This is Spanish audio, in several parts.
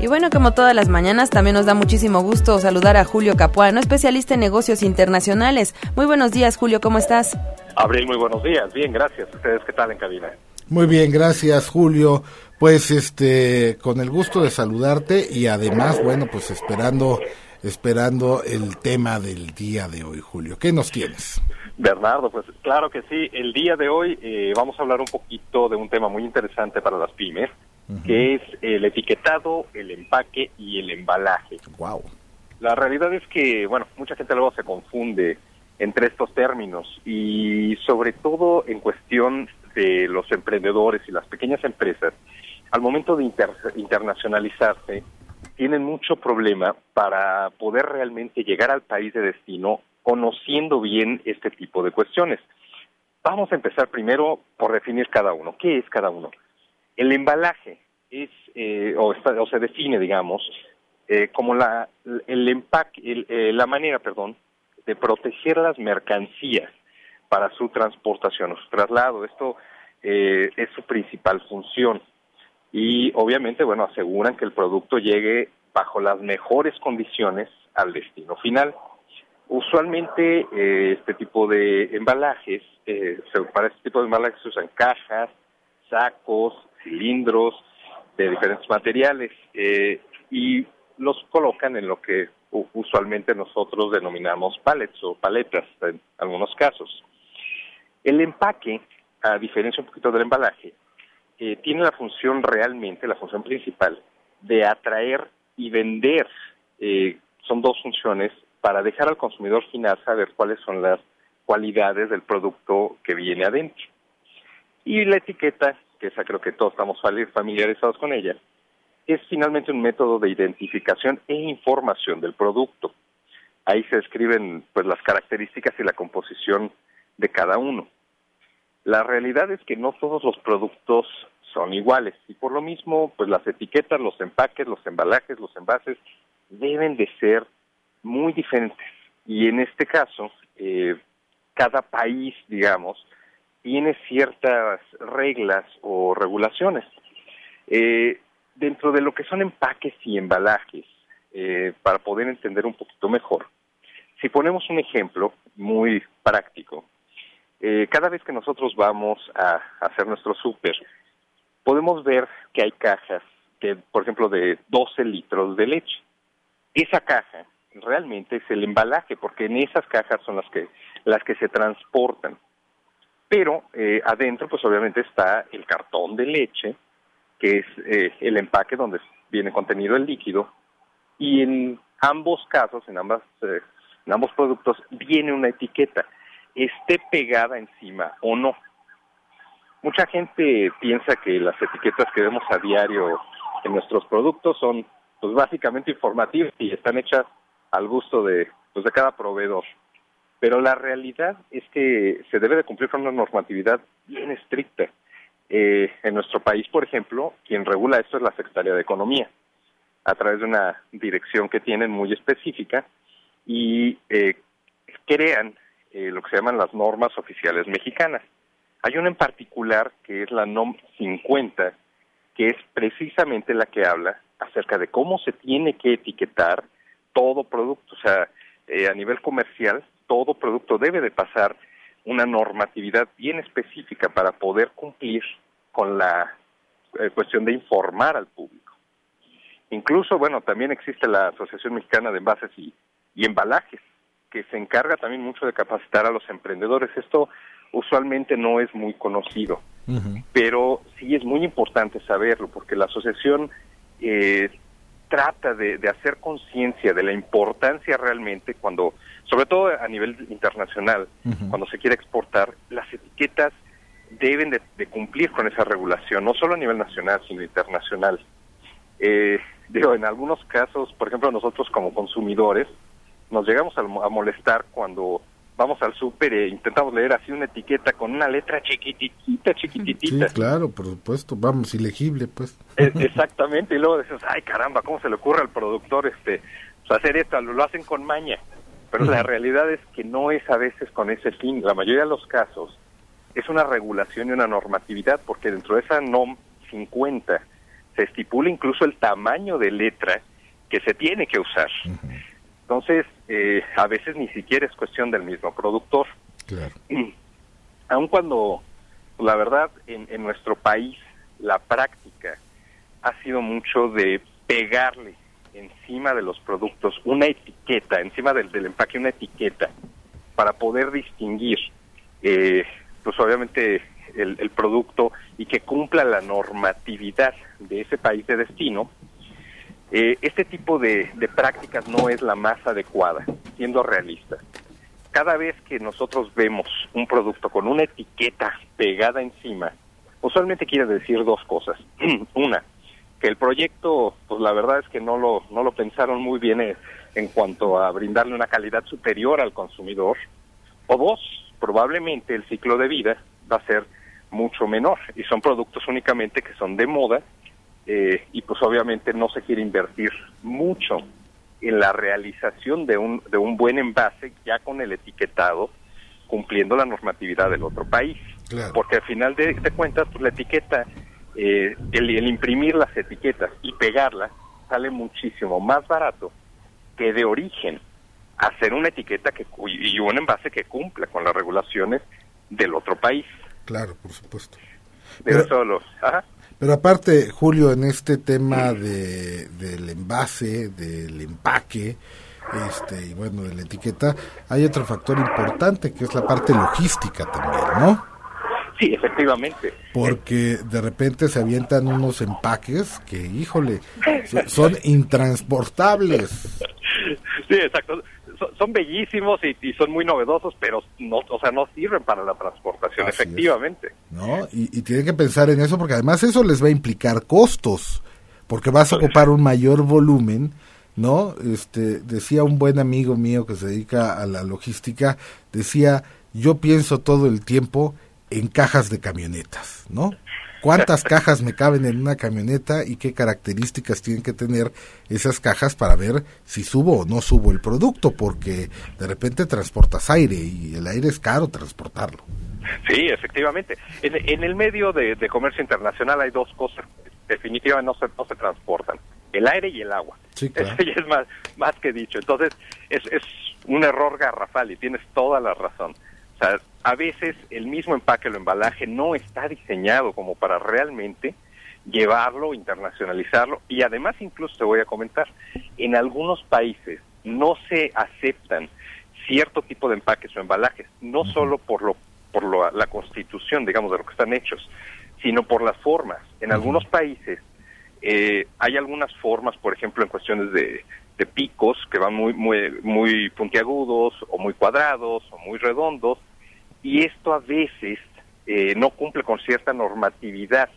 Y bueno, como todas las mañanas, también nos da muchísimo gusto saludar a Julio Capuano, especialista en negocios internacionales. Muy buenos días, Julio, ¿cómo estás? Abril, muy buenos días. Bien, gracias. ¿Ustedes qué tal en cabina? Muy bien, gracias, Julio. Pues este, con el gusto de saludarte y además, bueno, pues esperando esperando el tema del día de hoy, Julio. ¿Qué nos tienes? Bernardo, pues claro que sí. El día de hoy eh, vamos a hablar un poquito de un tema muy interesante para las pymes, que es el etiquetado, el empaque y el embalaje. Wow. La realidad es que, bueno, mucha gente luego se confunde entre estos términos y sobre todo en cuestión de los emprendedores y las pequeñas empresas, al momento de internacionalizarse, tienen mucho problema para poder realmente llegar al país de destino conociendo bien este tipo de cuestiones. Vamos a empezar primero por definir cada uno. ¿Qué es cada uno? El embalaje es, eh, o, se define, digamos, eh, como la, el empaque, eh, la manera, perdón, de proteger las mercancías para su transportación o su traslado. Esto es su principal función. Y obviamente, bueno, aseguran que el producto llegue bajo las mejores condiciones al destino final. Usualmente este tipo de embalajes, para este tipo de embalajes se usan cajas, sacos, cilindros de diferentes materiales eh, y los colocan en lo que usualmente nosotros denominamos pallets o paletas en algunos casos. El empaque, a diferencia un poquito del embalaje, eh, tiene la función realmente, la función principal, de atraer y vender. Eh, son dos funciones para dejar al consumidor final saber cuáles son las cualidades del producto que viene adentro. Y la etiqueta que esa creo que todos estamos familiarizados con ella, es finalmente un método de identificación e información del producto. Ahí se describen pues las características y la composición de cada uno. La realidad es que no todos los productos son iguales y por lo mismo pues las etiquetas, los empaques, los embalajes, los envases deben de ser muy diferentes y en este caso eh, cada país digamos tiene ciertas reglas o regulaciones. Eh, dentro de lo que son empaques y embalajes, eh, para poder entender un poquito mejor, si ponemos un ejemplo muy práctico, eh, cada vez que nosotros vamos a, hacer nuestro súper, podemos ver que hay cajas, que, por ejemplo, de 12 litros de leche. Esa caja realmente es el embalaje, porque en esas cajas son las que, las que se transportan pero eh, adentro pues obviamente está el cartón de leche, que es eh, el empaque donde viene contenido el líquido, y en ambos casos, en, ambas, eh, en ambos productos, viene una etiqueta, esté pegada encima o no. Mucha gente piensa que las etiquetas que vemos a diario en nuestros productos son pues básicamente informativas y están hechas al gusto de, pues, de cada proveedor pero la realidad es que se debe de cumplir con una normatividad bien estricta. Eh, en nuestro país, por ejemplo, quien regula esto es la Secretaría de Economía, a través de una dirección que tienen muy específica y eh, crean eh, lo que se llaman las normas oficiales mexicanas. Hay una en particular que es la NOM 50, que es precisamente la que habla acerca de cómo se tiene que etiquetar todo producto, o sea, a nivel comercial, todo producto debe de pasar una normatividad bien específica para poder cumplir con la eh, cuestión de informar al público. Incluso, bueno, también existe la Asociación Mexicana de Envases y, Embalajes, que se encarga también mucho de capacitar a los emprendedores. Esto usualmente no es muy conocido, pero sí es muy importante saberlo, porque la asociación eh, trata de, hacer conciencia de la importancia realmente cuando, sobre todo a nivel internacional, cuando se quiere exportar, las etiquetas deben de, cumplir con esa regulación, no solo a nivel nacional, sino internacional. Eh, digo, en algunos casos, por ejemplo, nosotros como consumidores, nos llegamos a molestar cuando vamos al súper e intentamos leer así una etiqueta con una letra chiquitita, chiquititita. Sí, claro, por supuesto, vamos, ilegible, pues. E, exactamente, y luego dices, ay caramba, ¿cómo se le ocurre al productor este pues, hacer esto? Lo, hacen con maña, pero la realidad es que no es a veces con ese fin. La mayoría de los casos es una regulación y una normatividad, porque dentro de esa NOM 50 se estipula incluso el tamaño de letra que se tiene que usar. Entonces, eh, a veces ni siquiera es cuestión del mismo productor. Claro. Aun cuando, la verdad, en, en nuestro país la práctica ha sido mucho de pegarle encima de los productos una etiqueta, encima del, del empaque una etiqueta, para poder distinguir, eh, pues obviamente el, producto y que cumpla la normatividad de ese país de destino, eh, este tipo de, de prácticas no es la más adecuada, siendo realista. Cada vez que nosotros vemos un producto con una etiqueta pegada encima, usualmente quiere decir dos cosas. Una, que el proyecto, pues la verdad es que no lo, no lo pensaron muy bien en, en cuanto a brindarle una calidad superior al consumidor. O dos, probablemente el ciclo de vida va a ser mucho menor y son productos únicamente que son de moda eh, y pues obviamente no se quiere invertir mucho en la realización de un, de un buen envase ya con el etiquetado cumpliendo la normatividad del otro país. Claro. Porque al final de, de cuentas, pues la etiqueta, eh, el, el, imprimir las etiquetas y pegarlas sale muchísimo más barato que de origen hacer una etiqueta que y un envase que cumpla con las regulaciones del otro país. Claro, por supuesto. Pero, ajá. pero aparte, Julio, en este tema de, del envase, del empaque, este y bueno de la etiqueta hay otro factor importante que es la parte logística también no sí efectivamente. Porque de repente se avientan unos empaques que híjole son intransportables. Sí exacto. Son, bellísimos y, y, son muy novedosos pero no o sea no sirven para la transportación Así efectivamente. Es. no y, y tienen que pensar en eso porque además eso les va a implicar costos porque vas a ocupar un mayor volumen ¿no? Este, decía un buen amigo mío que se dedica a la logística, decía, yo pienso todo el tiempo en cajas de camionetas, ¿no? ¿Cuántas cajas me caben en una camioneta y qué características tienen que tener esas cajas para ver si subo o no subo el producto? Porque de repente transportas aire y el aire es caro transportarlo. Sí, efectivamente. En, en el medio de, de, comercio internacional hay dos cosas que definitivamente no se, no se transportan el aire y el agua. Sí, claro. Eso ya es más, más que dicho. Entonces, es, es un error garrafal y tienes toda la razón. O sea, a veces el mismo empaque o embalaje no está diseñado como para realmente llevarlo, internacionalizarlo. Y además incluso te voy a comentar, en algunos países no se aceptan cierto tipo de empaques o embalajes, no solo por lo por lo, la constitución, digamos, de lo que están hechos, sino por las formas. En algunos países eh, hay algunas formas, por ejemplo, en cuestiones de, de, picos que van muy, muy, muy puntiagudos o muy cuadrados o muy redondos, y esto a veces eh, no cumple con cierta normatividad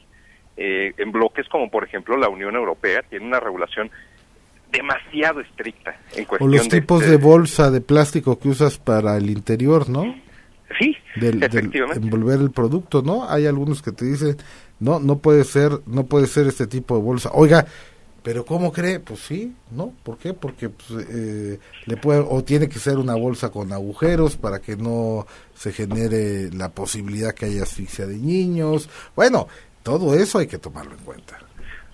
eh, en bloques como, por ejemplo, la Unión Europea tiene una regulación demasiado estricta en cuestión o los tipos de, de, bolsa de plástico que usas para el interior, ¿no? Sí, del, efectivamente. Del envolver el producto, ¿no? Hay algunos que te dicen, no, no puede ser, no puede ser este tipo de bolsa. Oiga, pero ¿cómo cree? Pues sí, ¿no? ¿Por qué? Porque pues, eh, le puede, o tiene que ser una bolsa con agujeros para que no se genere la posibilidad que haya asfixia de niños. Bueno, todo eso hay que tomarlo en cuenta.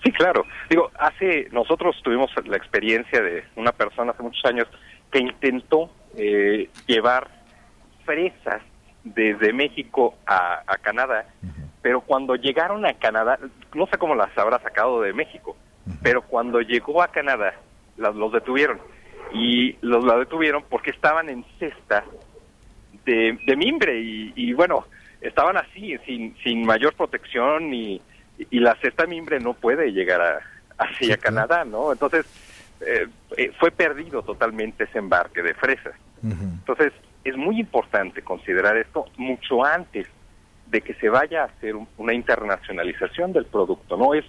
Sí, claro. Digo, hace, nosotros tuvimos la experiencia de una persona hace muchos años que intentó eh, llevar fresas desde México a, a Canadá, uh -huh. pero cuando llegaron a Canadá, no sé cómo las habrá sacado de México. Pero cuando llegó a Canadá, las, los detuvieron. Y los la detuvieron porque estaban en cesta de, de mimbre y, y, bueno, estaban así, sin, sin mayor protección y, y la cesta de mimbre no puede llegar a, hacia sí, Canadá, ¿no? Entonces, eh, eh, fue perdido totalmente ese embarque de fresas. Uh -huh. Entonces, es muy importante considerar esto mucho antes de que se vaya a hacer un, una internacionalización del producto, ¿no? Es,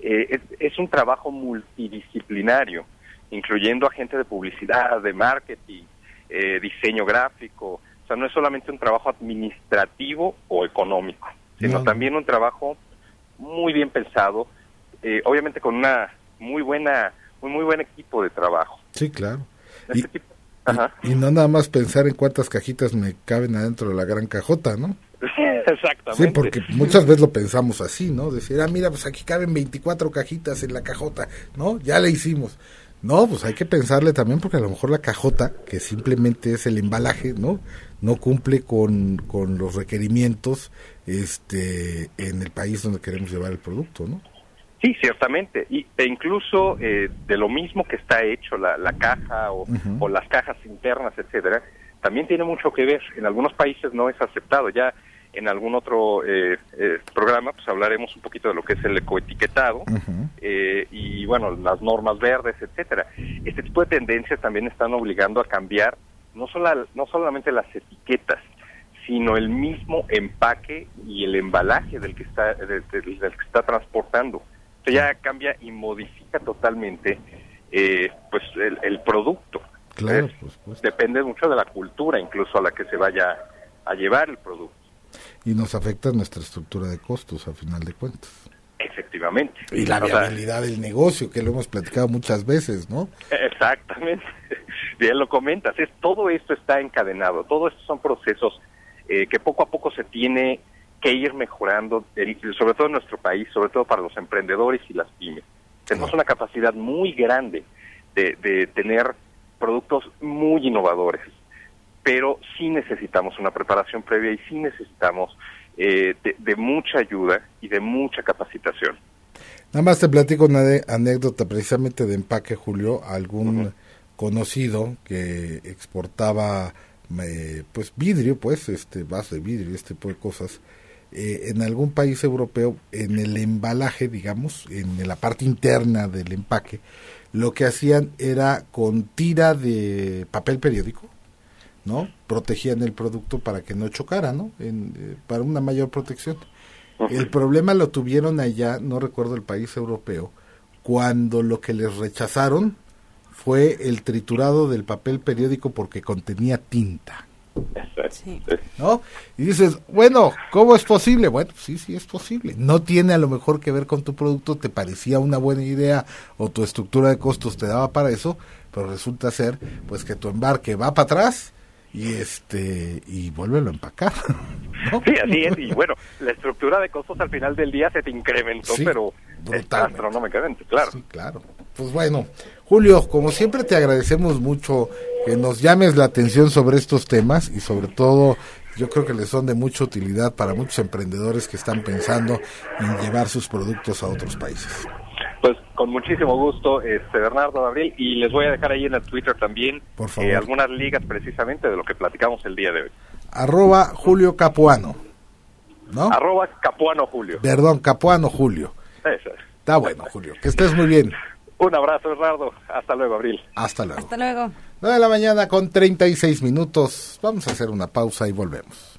eh, es, es, un trabajo multidisciplinario, incluyendo a gente de publicidad, de marketing, eh, diseño gráfico, o sea, no es solamente un trabajo administrativo o económico, sino no. también un trabajo muy bien pensado, eh, obviamente con una muy buena, un muy buen equipo de trabajo. Sí, claro. Este y... tipo y, y, no nada más pensar en cuántas cajitas me caben adentro de la gran cajota, ¿no? Exactamente. Sí, porque muchas veces lo pensamos así, ¿no? Decir, ah, mira, pues aquí caben 24 cajitas en la cajota, ¿no? Ya le hicimos. No, pues hay que pensarle también porque a lo mejor la cajota, que simplemente es el embalaje, ¿no? No cumple con, con los requerimientos este, en el país donde queremos llevar el producto, ¿no? Sí, ciertamente. Y, e incluso eh, de lo mismo que está hecho la, la caja o, o, las cajas internas, etcétera, también tiene mucho que ver. En algunos países no es aceptado. Ya en algún otro eh, eh, programa pues hablaremos un poquito de lo que es el ecoetiquetado eh, y bueno las normas verdes etcétera. Este tipo de tendencias también están obligando a cambiar no solo no solamente las etiquetas sino el mismo empaque y el embalaje del que está del, del que está transportando. O sea, ya cambia y modifica totalmente eh, pues el, el producto. Claro pues, depende mucho de la cultura incluso a la que se vaya a llevar el producto y nos afecta nuestra estructura de costos a final de cuentas. Efectivamente. Y la viabilidad del negocio, que lo hemos platicado muchas veces, ¿no? Exactamente. Bien lo comentas, es todo esto está encadenado, todos estos son procesos eh, que poco a poco se tiene que ir mejorando, sobre todo en nuestro país, sobre todo para los emprendedores y las pymes. Tenemos una capacidad muy grande de, de tener productos muy innovadores pero sí necesitamos una preparación previa y sí necesitamos eh, de, de, mucha ayuda y de mucha capacitación. Nada más te platico una de, anécdota precisamente de empaque, Julio, algún uh -huh. conocido que exportaba eh, pues vidrio, pues este vaso de vidrio, este tipo de cosas, eh, en algún país europeo, en el embalaje, digamos, en la parte interna del empaque, lo que hacían era con tira de papel periódico, ¿no? Protegían el producto para que no chocara, ¿no? En, eh, para una mayor protección. Okay. El problema lo tuvieron allá, no recuerdo el país europeo, cuando lo que les rechazaron fue el triturado del papel periódico porque contenía tinta. Sí. ¿No? Y dices, bueno, ¿cómo es posible? Bueno, sí, sí es posible. No tiene a lo mejor que ver con tu producto, te parecía una buena idea o tu estructura de costos te daba para eso, pero resulta ser pues que tu embarque va para atrás y este y vuélvelo a empacar. ¿no? Sí, así es. Y bueno, la estructura de costos al final del día se te incrementó, sí, pero astronómicamente, claro. Sí, claro. Pues bueno, Julio, como siempre te agradecemos mucho que nos llames la atención sobre estos temas y sobre todo yo creo que les son de mucha utilidad para muchos emprendedores que están pensando en llevar sus productos a otros países. Con muchísimo gusto, este Bernardo Gabriel, y les voy a dejar ahí en el Twitter también Por favor. Eh, algunas ligas precisamente de lo que platicamos el día de hoy. Arroba Julio Capuano. ¿No? Arroba Capuano Julio. Perdón, Capuano Julio. Eso es. Está bueno, Julio. Que estés muy bien. Un abrazo, Bernardo. Hasta luego, Abril. Hasta luego. Hasta luego. 9 de la mañana con 36 minutos. Vamos a hacer una pausa y volvemos.